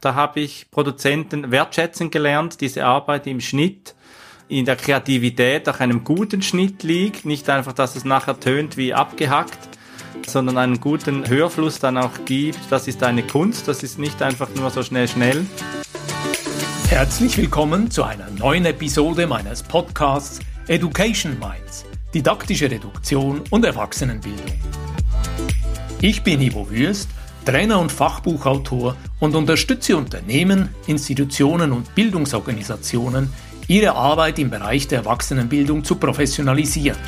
Da habe ich Produzenten wertschätzen gelernt, diese Arbeit im Schnitt, in der Kreativität nach einem guten Schnitt liegt. Nicht einfach, dass es nachher tönt wie abgehackt, sondern einen guten Hörfluss dann auch gibt. Das ist eine Kunst, das ist nicht einfach nur so schnell, schnell. Herzlich willkommen zu einer neuen Episode meines Podcasts Education Minds, didaktische Reduktion und Erwachsenenbildung. Ich bin Ivo Würst Trainer und Fachbuchautor und unterstütze Unternehmen, Institutionen und Bildungsorganisationen, ihre Arbeit im Bereich der Erwachsenenbildung zu professionalisieren.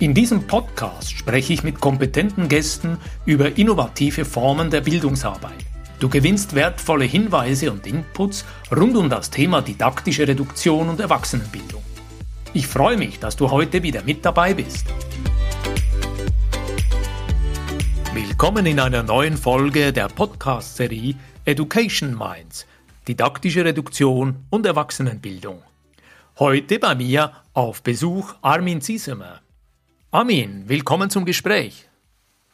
In diesem Podcast spreche ich mit kompetenten Gästen über innovative Formen der Bildungsarbeit. Du gewinnst wertvolle Hinweise und Inputs rund um das Thema didaktische Reduktion und Erwachsenenbildung. Ich freue mich, dass du heute wieder mit dabei bist. Willkommen in einer neuen Folge der Podcast-Serie Education Minds, didaktische Reduktion und Erwachsenenbildung. Heute bei mir auf Besuch Armin Ziesemer. Armin, willkommen zum Gespräch.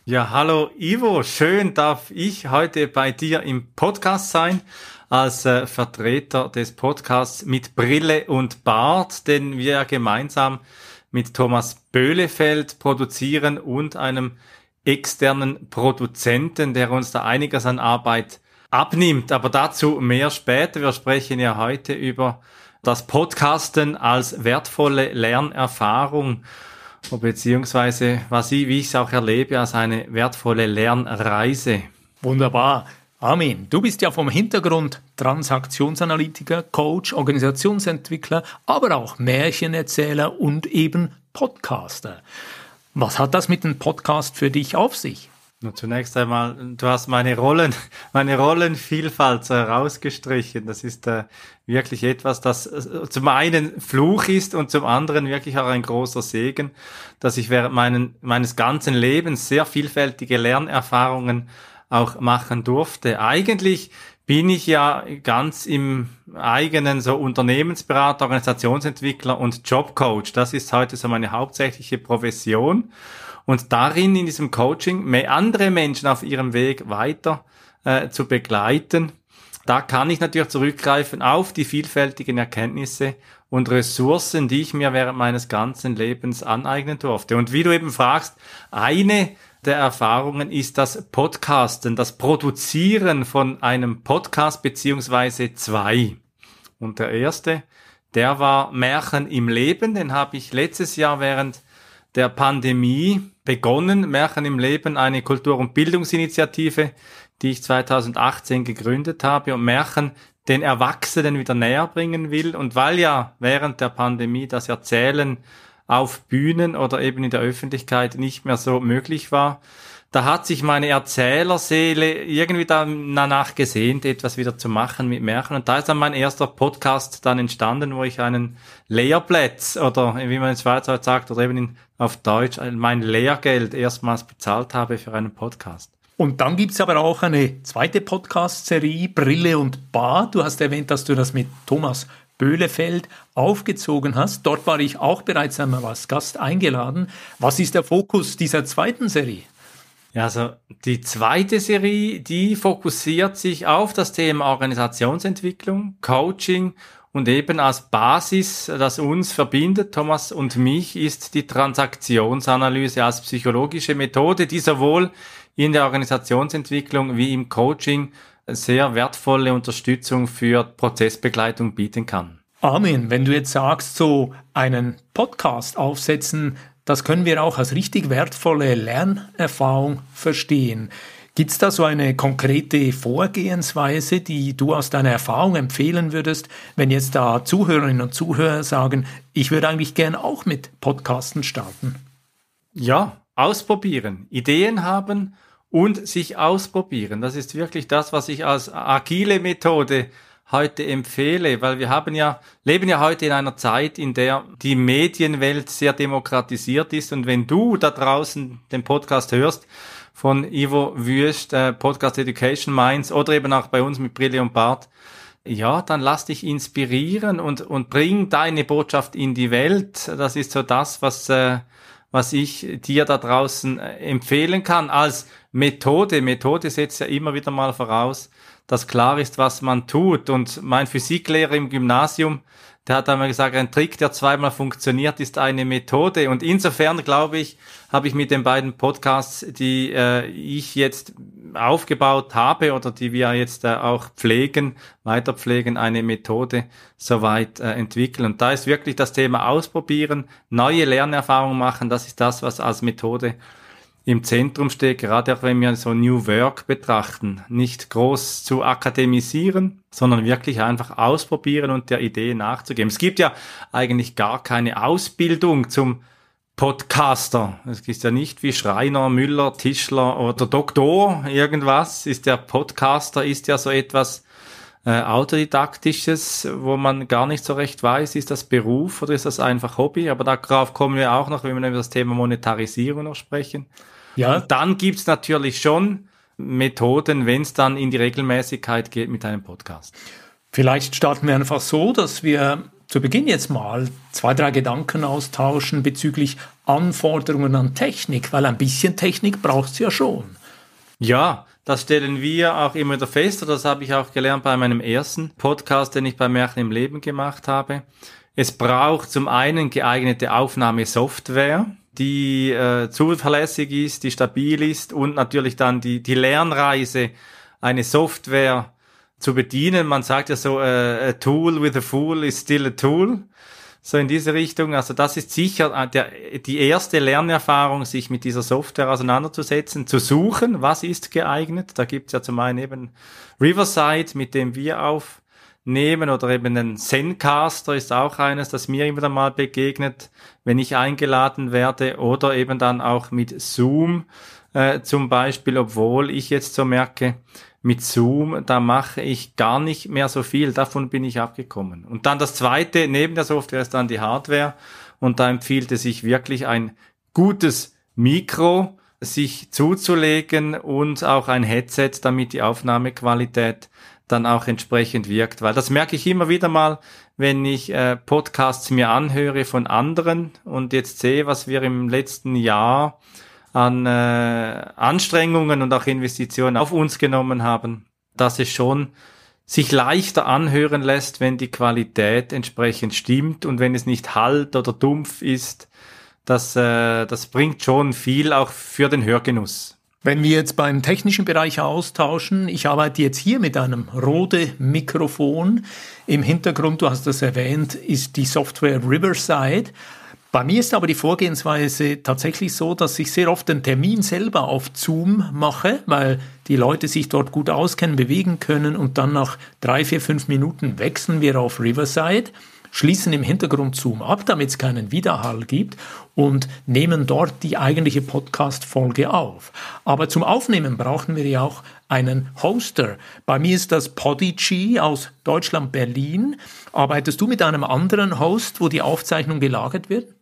Ja, hallo Ivo, schön darf ich heute bei dir im Podcast sein als äh, Vertreter des Podcasts mit Brille und Bart, den wir gemeinsam mit Thomas Böhlefeld produzieren und einem externen Produzenten, der uns da einiges an Arbeit abnimmt. Aber dazu mehr später. Wir sprechen ja heute über das Podcasten als wertvolle Lernerfahrung beziehungsweise was ich, wie ich es auch erlebe, als eine wertvolle Lernreise. Wunderbar. Armin, du bist ja vom Hintergrund Transaktionsanalytiker, Coach, Organisationsentwickler, aber auch Märchenerzähler und eben Podcaster. Was hat das mit dem Podcast für dich auf sich? Zunächst einmal, du hast meine Rollen, meine Rollenvielfalt herausgestrichen. Das ist äh, wirklich etwas, das äh, zum einen Fluch ist und zum anderen wirklich auch ein großer Segen, dass ich während meinen, meines ganzen Lebens sehr vielfältige Lernerfahrungen auch machen durfte. Eigentlich bin ich ja ganz im eigenen so Unternehmensberater, Organisationsentwickler und Jobcoach. Das ist heute so meine hauptsächliche Profession. Und darin, in diesem Coaching, andere Menschen auf ihrem Weg weiter äh, zu begleiten. Da kann ich natürlich zurückgreifen auf die vielfältigen Erkenntnisse und Ressourcen, die ich mir während meines ganzen Lebens aneignen durfte. Und wie du eben fragst, eine der Erfahrungen ist das Podcasten, das Produzieren von einem Podcast beziehungsweise zwei. Und der erste, der war Märchen im Leben, den habe ich letztes Jahr während der Pandemie begonnen. Märchen im Leben, eine Kultur- und Bildungsinitiative, die ich 2018 gegründet habe und Märchen den Erwachsenen wieder näher bringen will. Und weil ja während der Pandemie das Erzählen auf Bühnen oder eben in der Öffentlichkeit nicht mehr so möglich war. Da hat sich meine Erzählerseele irgendwie danach gesehnt, etwas wieder zu machen mit Märchen. Und da ist dann mein erster Podcast dann entstanden, wo ich einen Lehrplatz oder wie man in Schweizer sagt oder eben in, auf Deutsch mein Lehrgeld erstmals bezahlt habe für einen Podcast. Und dann gibt's aber auch eine zweite Podcast-Serie, Brille und Bar. Du hast erwähnt, dass du das mit Thomas Böhlefeld aufgezogen hast. Dort war ich auch bereits einmal als Gast eingeladen. Was ist der Fokus dieser zweiten Serie? Ja, also die zweite Serie, die fokussiert sich auf das Thema Organisationsentwicklung, Coaching und eben als Basis, das uns verbindet, Thomas und mich, ist die Transaktionsanalyse als psychologische Methode, die sowohl in der Organisationsentwicklung wie im Coaching sehr wertvolle Unterstützung für Prozessbegleitung bieten kann. Armin, wenn du jetzt sagst, so einen Podcast aufsetzen, das können wir auch als richtig wertvolle Lernerfahrung verstehen. Gibt es da so eine konkrete Vorgehensweise, die du aus deiner Erfahrung empfehlen würdest, wenn jetzt da Zuhörerinnen und Zuhörer sagen, ich würde eigentlich gern auch mit Podcasten starten? Ja, ausprobieren, Ideen haben und sich ausprobieren. Das ist wirklich das, was ich als agile Methode heute empfehle, weil wir haben ja, leben ja heute in einer Zeit, in der die Medienwelt sehr demokratisiert ist und wenn du da draußen den Podcast hörst von Ivo Wüst, äh, Podcast Education Minds oder eben auch bei uns mit Brille und Bart, ja, dann lass dich inspirieren und, und bring deine Botschaft in die Welt. Das ist so das, was, äh, was ich dir da draußen äh, empfehlen kann als Methode. Methode setzt ja immer wieder mal voraus, dass klar ist, was man tut. Und mein Physiklehrer im Gymnasium, der hat einmal gesagt, ein Trick, der zweimal funktioniert, ist eine Methode. Und insofern, glaube ich, habe ich mit den beiden Podcasts, die äh, ich jetzt aufgebaut habe oder die wir jetzt äh, auch pflegen, weiter pflegen, eine Methode soweit äh, entwickeln. Und da ist wirklich das Thema ausprobieren, neue Lernerfahrungen machen, das ist das, was als Methode im Zentrum steht, gerade auch wenn wir so New Work betrachten, nicht groß zu akademisieren, sondern wirklich einfach ausprobieren und der Idee nachzugeben. Es gibt ja eigentlich gar keine Ausbildung zum Podcaster. Es ist ja nicht wie Schreiner, Müller, Tischler oder Doktor irgendwas. Ist der Podcaster ist ja so etwas äh, autodidaktisches, wo man gar nicht so recht weiß, ist das Beruf oder ist das einfach Hobby? Aber darauf kommen wir auch noch, wenn wir über das Thema Monetarisierung noch sprechen. Ja. Und dann gibt's natürlich schon Methoden, wenn es dann in die Regelmäßigkeit geht mit einem Podcast. Vielleicht starten wir einfach so, dass wir zu Beginn jetzt mal zwei, drei Gedanken austauschen bezüglich Anforderungen an Technik, weil ein bisschen Technik braucht es ja schon. Ja, das stellen wir auch immer wieder fest, oder das habe ich auch gelernt bei meinem ersten Podcast, den ich bei Märchen im Leben gemacht habe. Es braucht zum einen geeignete Aufnahmesoftware, die äh, zuverlässig ist, die stabil ist und natürlich dann die, die Lernreise, eine Software zu bedienen. Man sagt ja so, äh, a tool with a fool is still a tool. So in diese Richtung. Also das ist sicher äh, der, die erste Lernerfahrung, sich mit dieser Software auseinanderzusetzen, zu suchen, was ist geeignet. Da gibt's ja zum einen eben Riverside, mit dem wir aufnehmen, oder eben den Zencaster ist auch eines, das mir immer mal begegnet, wenn ich eingeladen werde, oder eben dann auch mit Zoom äh, zum Beispiel, obwohl ich jetzt so merke, mit Zoom, da mache ich gar nicht mehr so viel. Davon bin ich abgekommen. Und dann das zweite, neben der Software ist dann die Hardware. Und da empfiehlt es sich wirklich ein gutes Mikro sich zuzulegen und auch ein Headset, damit die Aufnahmequalität dann auch entsprechend wirkt. Weil das merke ich immer wieder mal, wenn ich äh, Podcasts mir anhöre von anderen und jetzt sehe, was wir im letzten Jahr an äh, Anstrengungen und auch Investitionen auf uns genommen haben, dass es schon sich leichter anhören lässt, wenn die Qualität entsprechend stimmt und wenn es nicht halt oder dumpf ist. Das, äh, das bringt schon viel auch für den Hörgenuss. Wenn wir jetzt beim technischen Bereich austauschen, ich arbeite jetzt hier mit einem Rode Mikrofon. Im Hintergrund, du hast das erwähnt, ist die Software Riverside. Bei mir ist aber die Vorgehensweise tatsächlich so, dass ich sehr oft den Termin selber auf Zoom mache, weil die Leute sich dort gut auskennen, bewegen können und dann nach drei, vier, fünf Minuten wechseln wir auf Riverside, schließen im Hintergrund Zoom ab, damit es keinen Widerhall gibt und nehmen dort die eigentliche Podcast-Folge auf. Aber zum Aufnehmen brauchen wir ja auch einen Hoster. Bei mir ist das Podigy aus Deutschland, Berlin. Arbeitest du mit einem anderen Host, wo die Aufzeichnung gelagert wird?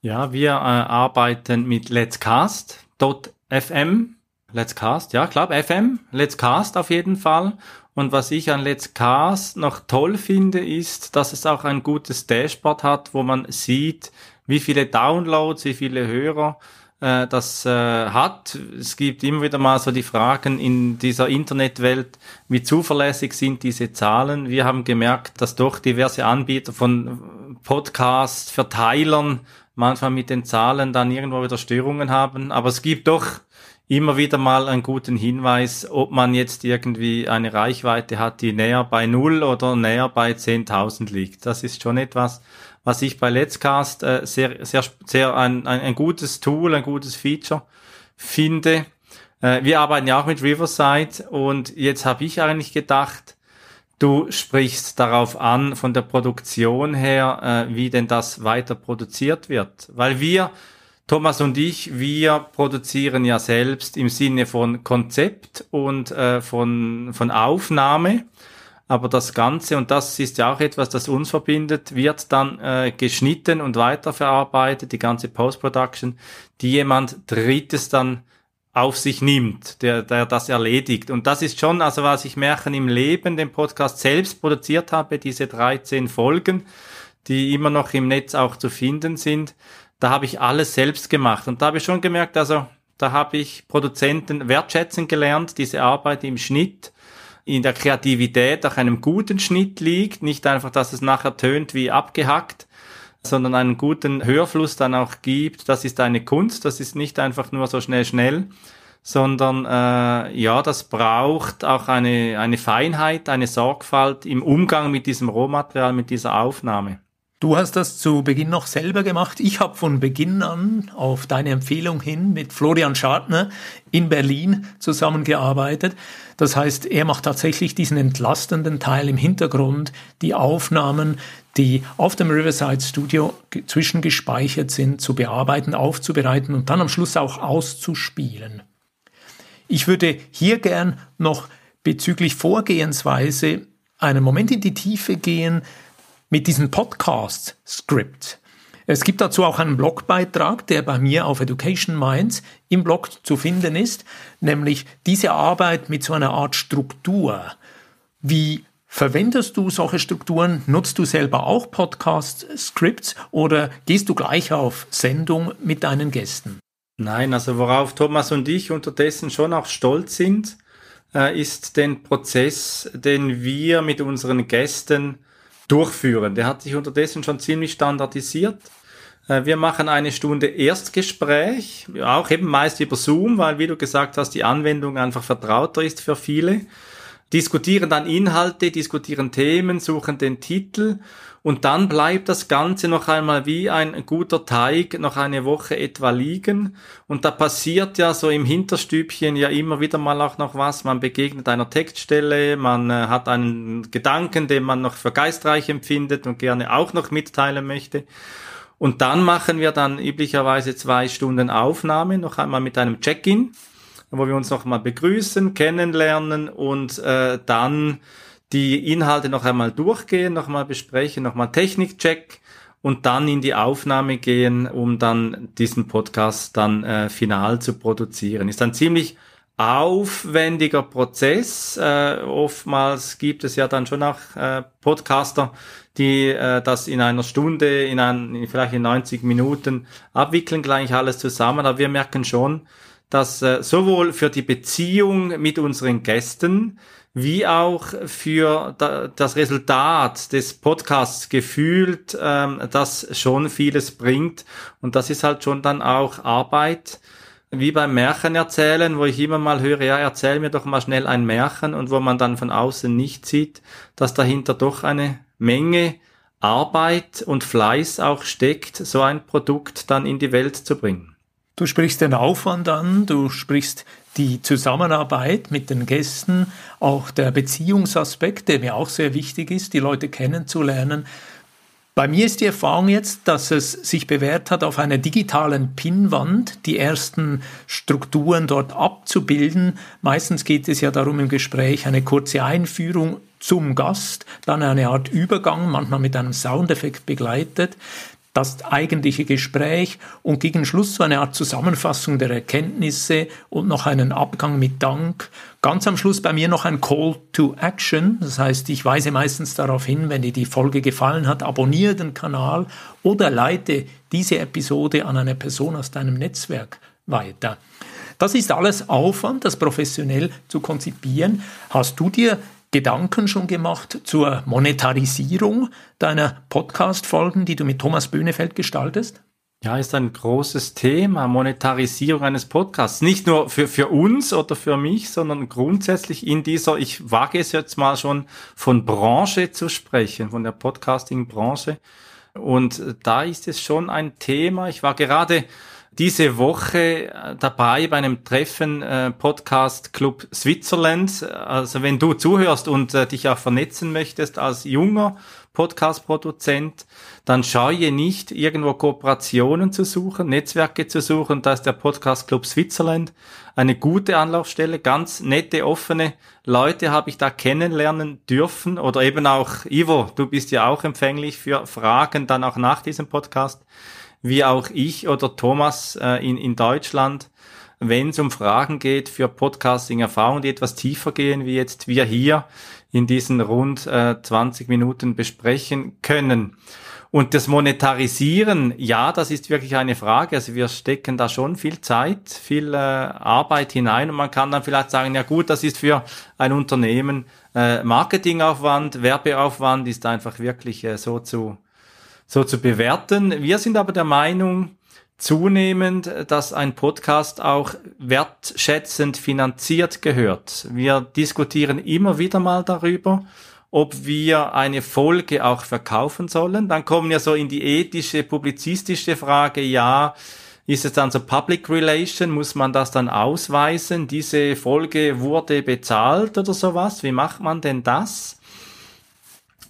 Ja, wir äh, arbeiten mit Let's Cast.fm. Let's Cast, ja, klar, FM. Let's Cast auf jeden Fall. Und was ich an Let's Cast noch toll finde, ist, dass es auch ein gutes Dashboard hat, wo man sieht, wie viele Downloads, wie viele Hörer äh, das äh, hat. Es gibt immer wieder mal so die Fragen in dieser Internetwelt, wie zuverlässig sind diese Zahlen. Wir haben gemerkt, dass doch diverse Anbieter von Podcast, Verteilern manchmal mit den Zahlen dann irgendwo wieder Störungen haben. Aber es gibt doch immer wieder mal einen guten Hinweis, ob man jetzt irgendwie eine Reichweite hat, die näher bei null oder näher bei 10.000 liegt. Das ist schon etwas, was ich bei Let's Cast äh, sehr, sehr, sehr ein, ein, ein gutes Tool, ein gutes Feature finde. Äh, wir arbeiten ja auch mit Riverside und jetzt habe ich eigentlich gedacht, Du sprichst darauf an, von der Produktion her, äh, wie denn das weiter produziert wird. Weil wir, Thomas und ich, wir produzieren ja selbst im Sinne von Konzept und äh, von, von Aufnahme. Aber das Ganze, und das ist ja auch etwas, das uns verbindet, wird dann äh, geschnitten und weiterverarbeitet, die ganze Post-Production, die jemand Drittes dann auf sich nimmt, der, der das erledigt. Und das ist schon, also was ich Märchen im Leben, den Podcast selbst produziert habe, diese 13 Folgen, die immer noch im Netz auch zu finden sind, da habe ich alles selbst gemacht. Und da habe ich schon gemerkt, also da habe ich Produzenten wertschätzen gelernt, diese Arbeit im Schnitt, in der Kreativität auch einem guten Schnitt liegt, nicht einfach, dass es nachher tönt wie abgehackt, sondern einen guten Hörfluss dann auch gibt. Das ist eine Kunst, das ist nicht einfach nur so schnell, schnell, sondern äh, ja, das braucht auch eine, eine Feinheit, eine Sorgfalt im Umgang mit diesem Rohmaterial, mit dieser Aufnahme. Du hast das zu Beginn noch selber gemacht. Ich habe von Beginn an auf deine Empfehlung hin mit Florian Schadner in Berlin zusammengearbeitet. Das heißt, er macht tatsächlich diesen entlastenden Teil im Hintergrund, die Aufnahmen, die auf dem Riverside Studio zwischengespeichert sind, zu bearbeiten, aufzubereiten und dann am Schluss auch auszuspielen. Ich würde hier gern noch bezüglich Vorgehensweise einen Moment in die Tiefe gehen, mit diesem Podcast-Skript. Es gibt dazu auch einen Blogbeitrag, der bei mir auf Education Minds im Blog zu finden ist, nämlich diese Arbeit mit so einer Art Struktur. Wie verwendest du solche Strukturen? Nutzt du selber auch Podcast-Scripts oder gehst du gleich auf Sendung mit deinen Gästen? Nein, also worauf Thomas und ich unterdessen schon auch stolz sind, äh, ist den Prozess, den wir mit unseren Gästen durchführen. Der hat sich unterdessen schon ziemlich standardisiert. Äh, wir machen eine Stunde Erstgespräch, auch eben meist über Zoom, weil, wie du gesagt hast, die Anwendung einfach vertrauter ist für viele. Diskutieren dann Inhalte, diskutieren Themen, suchen den Titel und dann bleibt das Ganze noch einmal wie ein guter Teig noch eine Woche etwa liegen. Und da passiert ja so im Hinterstübchen ja immer wieder mal auch noch was. Man begegnet einer Textstelle, man äh, hat einen Gedanken, den man noch für geistreich empfindet und gerne auch noch mitteilen möchte. Und dann machen wir dann üblicherweise zwei Stunden Aufnahme, noch einmal mit einem Check-in, wo wir uns noch mal begrüßen, kennenlernen und äh, dann die Inhalte noch einmal durchgehen, noch mal besprechen, noch mal Technikcheck und dann in die Aufnahme gehen, um dann diesen Podcast dann äh, final zu produzieren. Ist ein ziemlich aufwendiger Prozess. Äh, oftmals gibt es ja dann schon auch äh, Podcaster, die äh, das in einer Stunde, in ein, vielleicht in 90 Minuten abwickeln, gleich alles zusammen. Aber wir merken schon, dass äh, sowohl für die Beziehung mit unseren Gästen wie auch für das Resultat des Podcasts gefühlt, ähm, das schon vieles bringt. Und das ist halt schon dann auch Arbeit, wie beim Märchen erzählen, wo ich immer mal höre, ja, erzähl mir doch mal schnell ein Märchen und wo man dann von außen nicht sieht, dass dahinter doch eine Menge Arbeit und Fleiß auch steckt, so ein Produkt dann in die Welt zu bringen. Du sprichst den Aufwand an, du sprichst die Zusammenarbeit mit den Gästen, auch der Beziehungsaspekt, der mir auch sehr wichtig ist, die Leute kennenzulernen. Bei mir ist die Erfahrung jetzt, dass es sich bewährt hat, auf einer digitalen Pinnwand die ersten Strukturen dort abzubilden. Meistens geht es ja darum im Gespräch eine kurze Einführung zum Gast, dann eine Art Übergang, manchmal mit einem Soundeffekt begleitet das eigentliche Gespräch und gegen Schluss so eine Art Zusammenfassung der Erkenntnisse und noch einen Abgang mit Dank. Ganz am Schluss bei mir noch ein Call to Action. Das heißt, ich weise meistens darauf hin, wenn dir die Folge gefallen hat, abonniere den Kanal oder leite diese Episode an eine Person aus deinem Netzwerk weiter. Das ist alles Aufwand, das professionell zu konzipieren. Hast du dir Gedanken schon gemacht zur Monetarisierung deiner Podcast-Folgen, die du mit Thomas Böhnefeld gestaltest? Ja, ist ein großes Thema, Monetarisierung eines Podcasts. Nicht nur für, für uns oder für mich, sondern grundsätzlich in dieser, ich wage es jetzt mal schon von Branche zu sprechen, von der Podcasting-Branche. Und da ist es schon ein Thema. Ich war gerade diese Woche äh, dabei bei einem Treffen äh, Podcast Club Switzerland. Also wenn du zuhörst und äh, dich auch vernetzen möchtest als junger Podcast-Produzent, dann scheue nicht, irgendwo Kooperationen zu suchen, Netzwerke zu suchen. Da ist der Podcast Club Switzerland eine gute Anlaufstelle. Ganz nette, offene Leute habe ich da kennenlernen dürfen. Oder eben auch, Ivo, du bist ja auch empfänglich für Fragen dann auch nach diesem Podcast wie auch ich oder Thomas äh, in, in Deutschland, wenn es um Fragen geht für Podcasting-Erfahrungen, die etwas tiefer gehen, wie jetzt wir hier in diesen rund äh, 20 Minuten besprechen können. Und das Monetarisieren, ja, das ist wirklich eine Frage. Also wir stecken da schon viel Zeit, viel äh, Arbeit hinein und man kann dann vielleicht sagen, ja gut, das ist für ein Unternehmen äh, Marketingaufwand, Werbeaufwand ist einfach wirklich äh, so zu so zu bewerten. Wir sind aber der Meinung, zunehmend, dass ein Podcast auch wertschätzend finanziert gehört. Wir diskutieren immer wieder mal darüber, ob wir eine Folge auch verkaufen sollen. Dann kommen wir so in die ethische, publizistische Frage, ja, ist es dann so Public Relation? Muss man das dann ausweisen? Diese Folge wurde bezahlt oder sowas? Wie macht man denn das?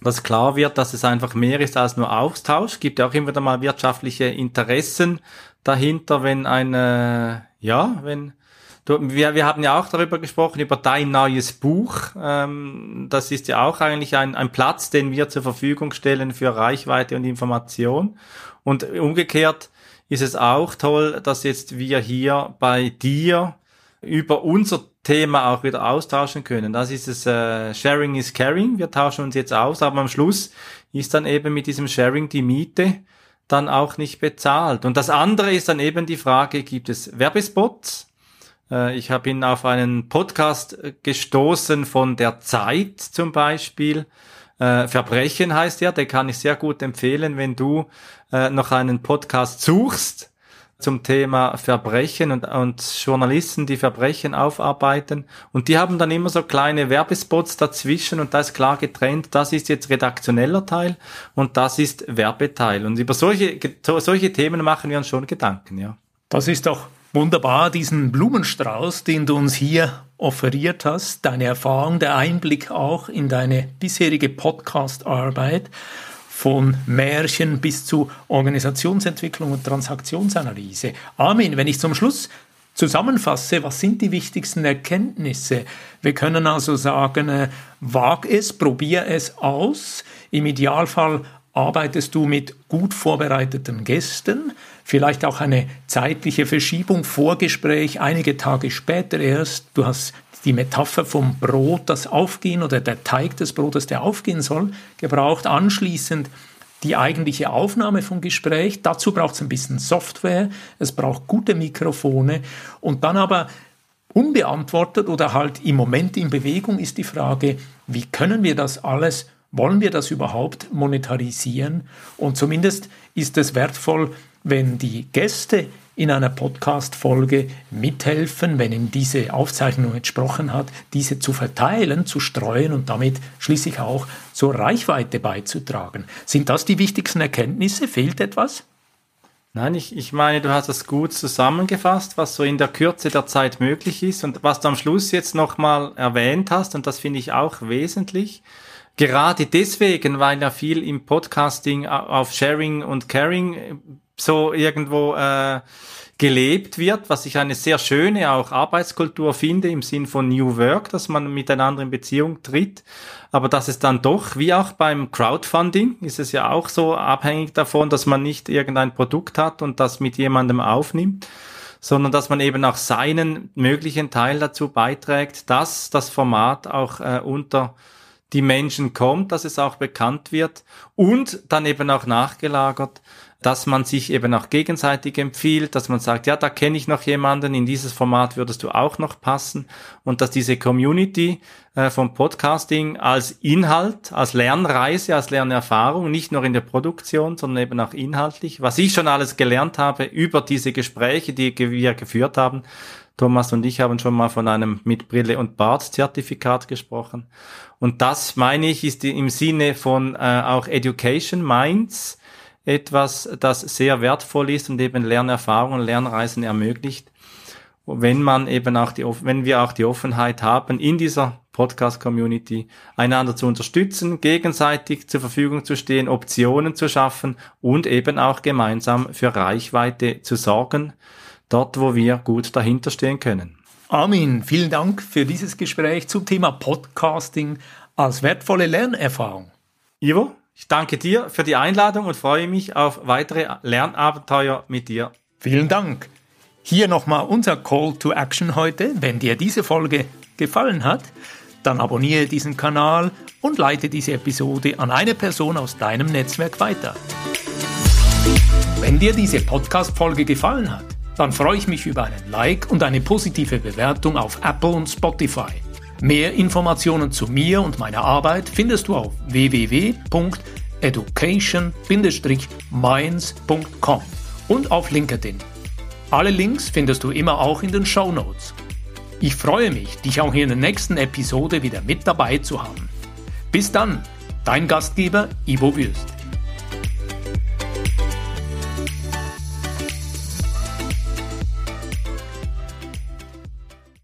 Dass klar wird, dass es einfach mehr ist als nur Austausch. Gibt ja auch immer wieder mal wirtschaftliche Interessen dahinter, wenn eine, ja, wenn Du, wir, wir haben ja auch darüber gesprochen, über dein neues Buch. Ähm, das ist ja auch eigentlich ein, ein Platz, den wir zur Verfügung stellen für Reichweite und Information. Und umgekehrt ist es auch toll, dass jetzt wir hier bei dir über unser Thema auch wieder austauschen können. Das ist es, äh, Sharing is Caring. Wir tauschen uns jetzt aus, aber am Schluss ist dann eben mit diesem Sharing die Miete dann auch nicht bezahlt. Und das andere ist dann eben die Frage, gibt es Werbespots? Äh, ich habe ihn auf einen Podcast äh, gestoßen von der Zeit zum Beispiel. Äh, Verbrechen heißt ja, den kann ich sehr gut empfehlen, wenn du noch einen Podcast suchst zum Thema Verbrechen und, und Journalisten, die Verbrechen aufarbeiten. Und die haben dann immer so kleine Werbespots dazwischen und da ist klar getrennt, das ist jetzt redaktioneller Teil und das ist Werbeteil. Und über solche, solche Themen machen wir uns schon Gedanken, ja. Das ist doch Wunderbar, diesen Blumenstrauß, den du uns hier offeriert hast, deine Erfahrung, der Einblick auch in deine bisherige Podcast-Arbeit von Märchen bis zu Organisationsentwicklung und Transaktionsanalyse. Armin, wenn ich zum Schluss zusammenfasse, was sind die wichtigsten Erkenntnisse? Wir können also sagen, äh, wag es, probier es aus. Im Idealfall arbeitest du mit gut vorbereiteten Gästen, vielleicht auch eine zeitliche Verschiebung, Vorgespräch, einige Tage später erst. Du hast die Metapher vom Brot, das aufgehen oder der Teig des Brotes, der aufgehen soll, gebraucht. Anschließend die eigentliche Aufnahme vom Gespräch. Dazu braucht es ein bisschen Software, es braucht gute Mikrofone und dann aber unbeantwortet oder halt im Moment in Bewegung ist die Frage, wie können wir das alles wollen wir das überhaupt monetarisieren? Und zumindest ist es wertvoll, wenn die Gäste in einer Podcast-Folge mithelfen, wenn ihm diese Aufzeichnung entsprochen hat, diese zu verteilen, zu streuen und damit schließlich auch zur Reichweite beizutragen. Sind das die wichtigsten Erkenntnisse? Fehlt etwas? Nein, ich, ich meine, du hast es gut zusammengefasst, was so in der Kürze der Zeit möglich ist und was du am Schluss jetzt nochmal erwähnt hast, und das finde ich auch wesentlich, Gerade deswegen, weil ja viel im Podcasting auf Sharing und Caring so irgendwo äh, gelebt wird, was ich eine sehr schöne auch Arbeitskultur finde im Sinn von New Work, dass man miteinander in Beziehung tritt, aber dass es dann doch, wie auch beim Crowdfunding, ist es ja auch so abhängig davon, dass man nicht irgendein Produkt hat und das mit jemandem aufnimmt, sondern dass man eben auch seinen möglichen Teil dazu beiträgt, dass das Format auch äh, unter die Menschen kommt, dass es auch bekannt wird und dann eben auch nachgelagert, dass man sich eben auch gegenseitig empfiehlt, dass man sagt, ja, da kenne ich noch jemanden, in dieses Format würdest du auch noch passen und dass diese Community äh, vom Podcasting als Inhalt, als Lernreise, als Lernerfahrung, nicht nur in der Produktion, sondern eben auch inhaltlich, was ich schon alles gelernt habe über diese Gespräche, die wir geführt haben, Thomas und ich haben schon mal von einem mit Brille und Bart Zertifikat gesprochen. Und das meine ich ist im Sinne von äh, auch Education Minds etwas, das sehr wertvoll ist und eben Lernerfahrungen, Lernreisen ermöglicht. Wenn man eben auch die, wenn wir auch die Offenheit haben, in dieser Podcast-Community einander zu unterstützen, gegenseitig zur Verfügung zu stehen, Optionen zu schaffen und eben auch gemeinsam für Reichweite zu sorgen dort, wo wir gut dahinter stehen können. Armin, vielen Dank für dieses Gespräch zum Thema Podcasting als wertvolle Lernerfahrung. Ivo, ich danke dir für die Einladung und freue mich auf weitere Lernabenteuer mit dir. Vielen Dank. Hier nochmal unser Call to Action heute. Wenn dir diese Folge gefallen hat, dann abonniere diesen Kanal und leite diese Episode an eine Person aus deinem Netzwerk weiter. Wenn dir diese Podcast-Folge gefallen hat, dann freue ich mich über einen Like und eine positive Bewertung auf Apple und Spotify. Mehr Informationen zu mir und meiner Arbeit findest du auf www.education-minds.com und auf LinkedIn. Alle Links findest du immer auch in den Show Notes. Ich freue mich, dich auch in der nächsten Episode wieder mit dabei zu haben. Bis dann, dein Gastgeber Ivo Würst.